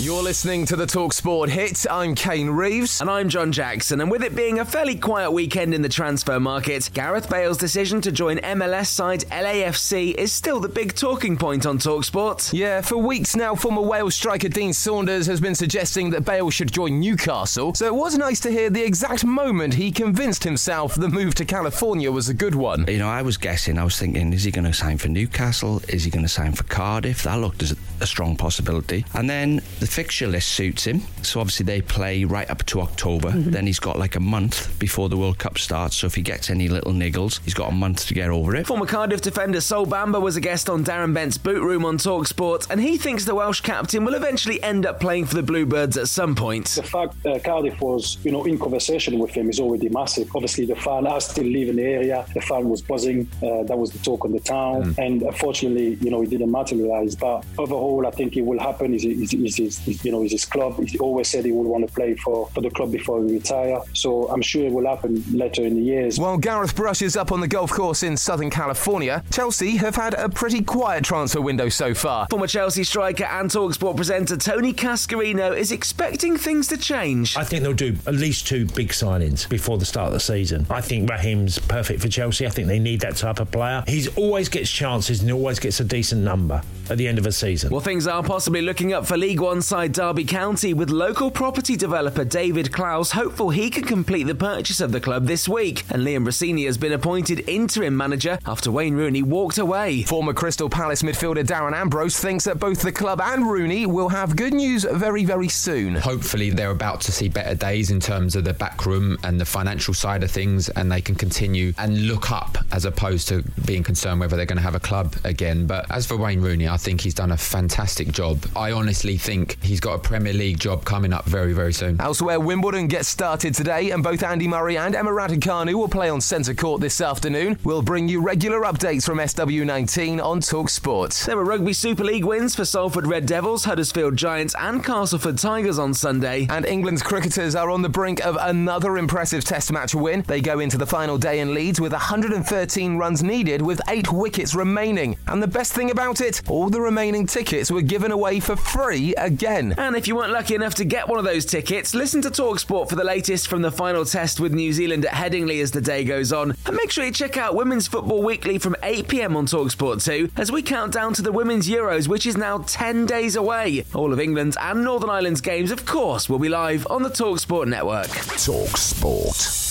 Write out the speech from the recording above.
You're listening to the Talk Sport hit. I'm Kane Reeves. And I'm John Jackson. And with it being a fairly quiet weekend in the transfer market, Gareth Bale's decision to join MLS side LAFC is still the big talking point on Talk Sport. Yeah, for weeks now, former Wales striker Dean Saunders has been suggesting that Bale should join Newcastle. So it was nice to hear the exact moment he convinced himself the move to California was a good one. You know, I was guessing, I was thinking, is he going to sign for Newcastle? Is he going to sign for Cardiff? That looked as a strong possibility. And then the fixture list suits him. So obviously they play right up to October. Mm-hmm. Then he's got like a month before the World Cup starts. So if he gets any little niggles, he's got a month to get over it. Former Cardiff defender Sol Bamba was a guest on Darren Bent's Boot Room on Talk Talksport, and he thinks the Welsh captain will eventually end up playing for the Bluebirds at some point. The fact uh, Cardiff was, you know, in conversation with him is already massive. Obviously, the fan, I still live in the area. The fan was buzzing. Uh, that was the talk on the town, mm. and unfortunately, you know, it didn't materialise. But overall, I think it will happen. Is, you know, is his club. He always said he would want to play for, for the club before he retire. So I'm sure it will happen later in the years. While Gareth brushes up on the golf course in Southern California, Chelsea have had a pretty quiet transfer window so far. Former Chelsea striker and Talksport presenter Tony Cascarino is expecting things to change. I think they'll do at least two big signings before the start of the season. I think Raheem's perfect for Chelsea. I think they need that type of player. He always gets chances and he always gets a decent number at the end of a season. Well, things are possibly looking up for League One side Derby County with local property developer David Clowes hopeful he can complete the purchase of the club this week. And Liam Rosenior has been appointed interim manager after Wayne Rooney walked away. Former Crystal Palace midfielder Darren Ambrose thinks that both the club and Rooney will have good news very, very soon. Hopefully, they're about to see better days in terms of the back room and the financial side of things, and they can continue and look up as opposed to being concerned whether they're going to have a club again. But as for Wayne Rooney, I think he's done a fantastic job. I honestly think he's got a Premier League job coming up very, very soon. Elsewhere, Wimbledon gets started today, and both Andy Murray and Emma Raducanu will play on centre court this afternoon. We'll bring you regular updates from SW19 on Talk Sports. There were Rugby Super League wins for Salford Red Devils, Huddersfield Giants, and Castleford Tigers on Sunday. And England's cricketers are on the brink of another impressive Test match win. They go into the final day in Leeds with 113 runs needed, with eight wickets remaining. And the best thing about it, all the remaining tickets were given away for free again. And if you weren't lucky enough to get one of those tickets, listen to Talksport for the latest from the final test with New Zealand at Headingley as the day goes on. And make sure you check out Women's Football Weekly from 8pm on Talksport too, as we count down to the Women's Euros, which is now 10 days away. All of England's and Northern Ireland's games, of course, will be live on the Talksport network. Talksport.